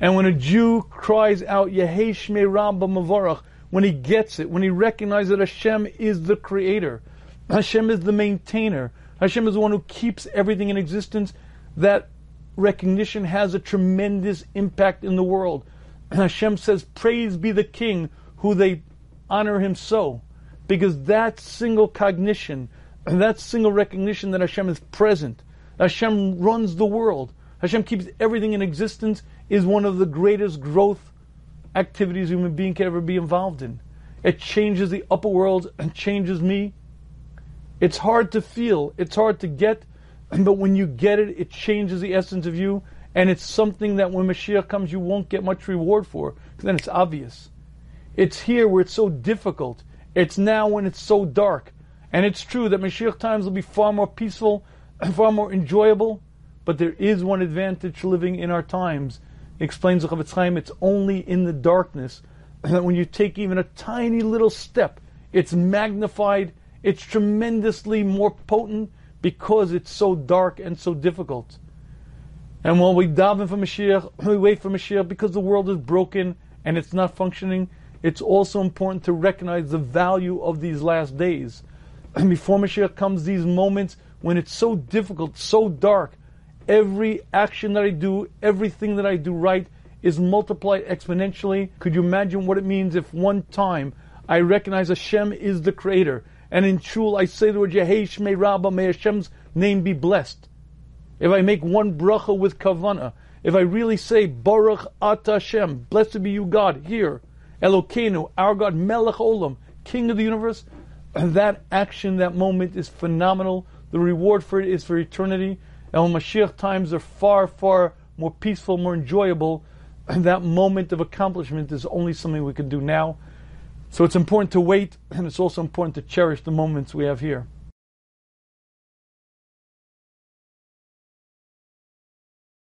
And when a Jew cries out, Yehei Shmei Rabba Mavarach, when he gets it, when he recognizes that Hashem is the creator, Hashem is the maintainer, Hashem is the one who keeps everything in existence, that recognition has a tremendous impact in the world. Hashem says, Praise be the King, who they honor him so. Because that single cognition, that single recognition that Hashem is present, Hashem runs the world, Hashem keeps everything in existence, is one of the greatest growth activities a human being can ever be involved in. It changes the upper world and changes me. It's hard to feel, it's hard to get, but when you get it, it changes the essence of you, and it's something that when Mashiach comes, you won't get much reward for, then it's obvious. It's here where it's so difficult. It's now when it's so dark. And it's true that Mashiach times will be far more peaceful and far more enjoyable, but there is one advantage living in our times. explains the Chofetz Chaim, it's only in the darkness that when you take even a tiny little step, it's magnified, it's tremendously more potent because it's so dark and so difficult. And while we daven for Mashiach, we wait for Mashiach because the world is broken and it's not functioning, it's also important to recognize the value of these last days. Before Mashiach comes, these moments when it's so difficult, so dark, every action that I do, everything that I do right is multiplied exponentially. Could you imagine what it means if one time I recognize Hashem is the creator? And in Shul, I say the word Yehei Shmei Rabbah, may Hashem's name be blessed. If I make one bracha with kavana, if I really say Baruch Ata Hashem, blessed be you God, here, Elokeinu, our God, Melech Olam, King of the universe, that action, that moment is phenomenal. The reward for it is for eternity. And when Mashiach times are far, far more peaceful, more enjoyable, and that moment of accomplishment is only something we can do now. So it's important to wait, and it's also important to cherish the moments we have here.